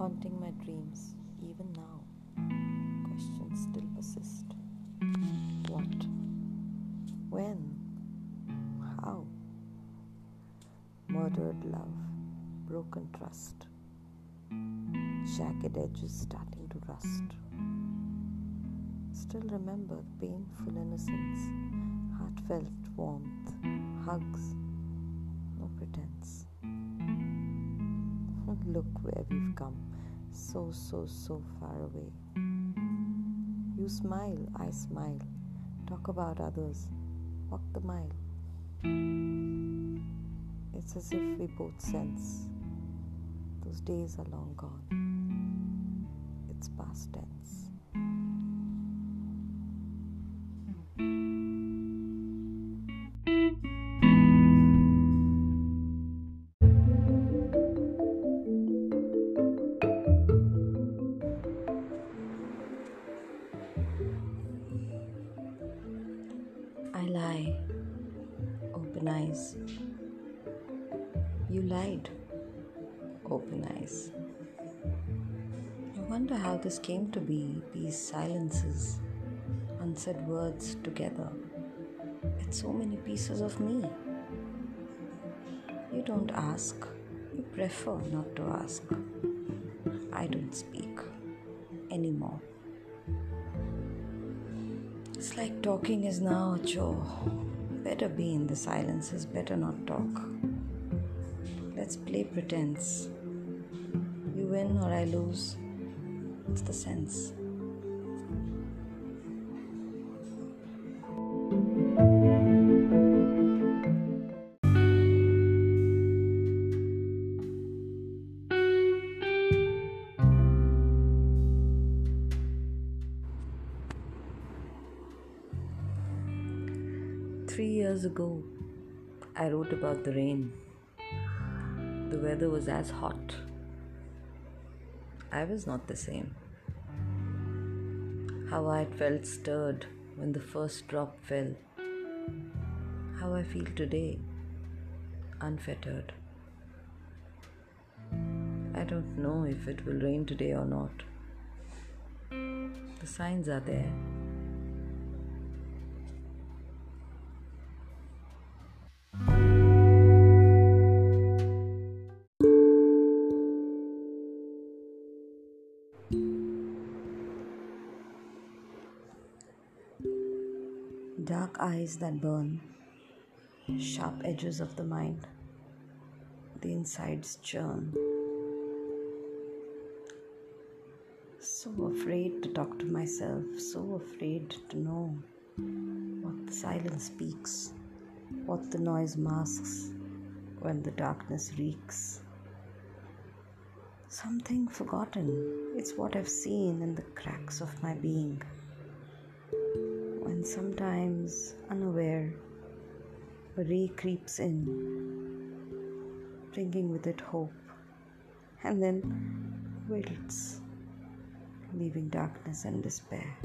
haunting my dreams even now. Questions still persist. What? When? How? Murdered love, broken trust, jagged edges starting to rust. Still remember painful innocence, heartfelt warmth, hugs, no pretense. Look where we've come, so, so, so far away. You smile, I smile, talk about others, walk the mile. It's as if we both sense those days are long gone. It's past tense. Open eyes. You lied, open eyes. I wonder how this came to be, these silences, unsaid words together, It's so many pieces of me. You don't ask, you prefer not to ask. I don't speak anymore. It's like talking is now a chore. Better be in the silences, better not talk. Let's play pretense. You win or I lose. It's the sense. Three years ago, I wrote about the rain. The weather was as hot. I was not the same. How I felt stirred when the first drop fell. How I feel today, unfettered. I don't know if it will rain today or not. The signs are there. Dark eyes that burn, sharp edges of the mind, the insides churn. So afraid to talk to myself, so afraid to know what the silence speaks, what the noise masks when the darkness reeks. Something forgotten, it's what I've seen in the cracks of my being when sometimes unaware ray creeps in, bringing with it hope, and then wilts, leaving darkness and despair.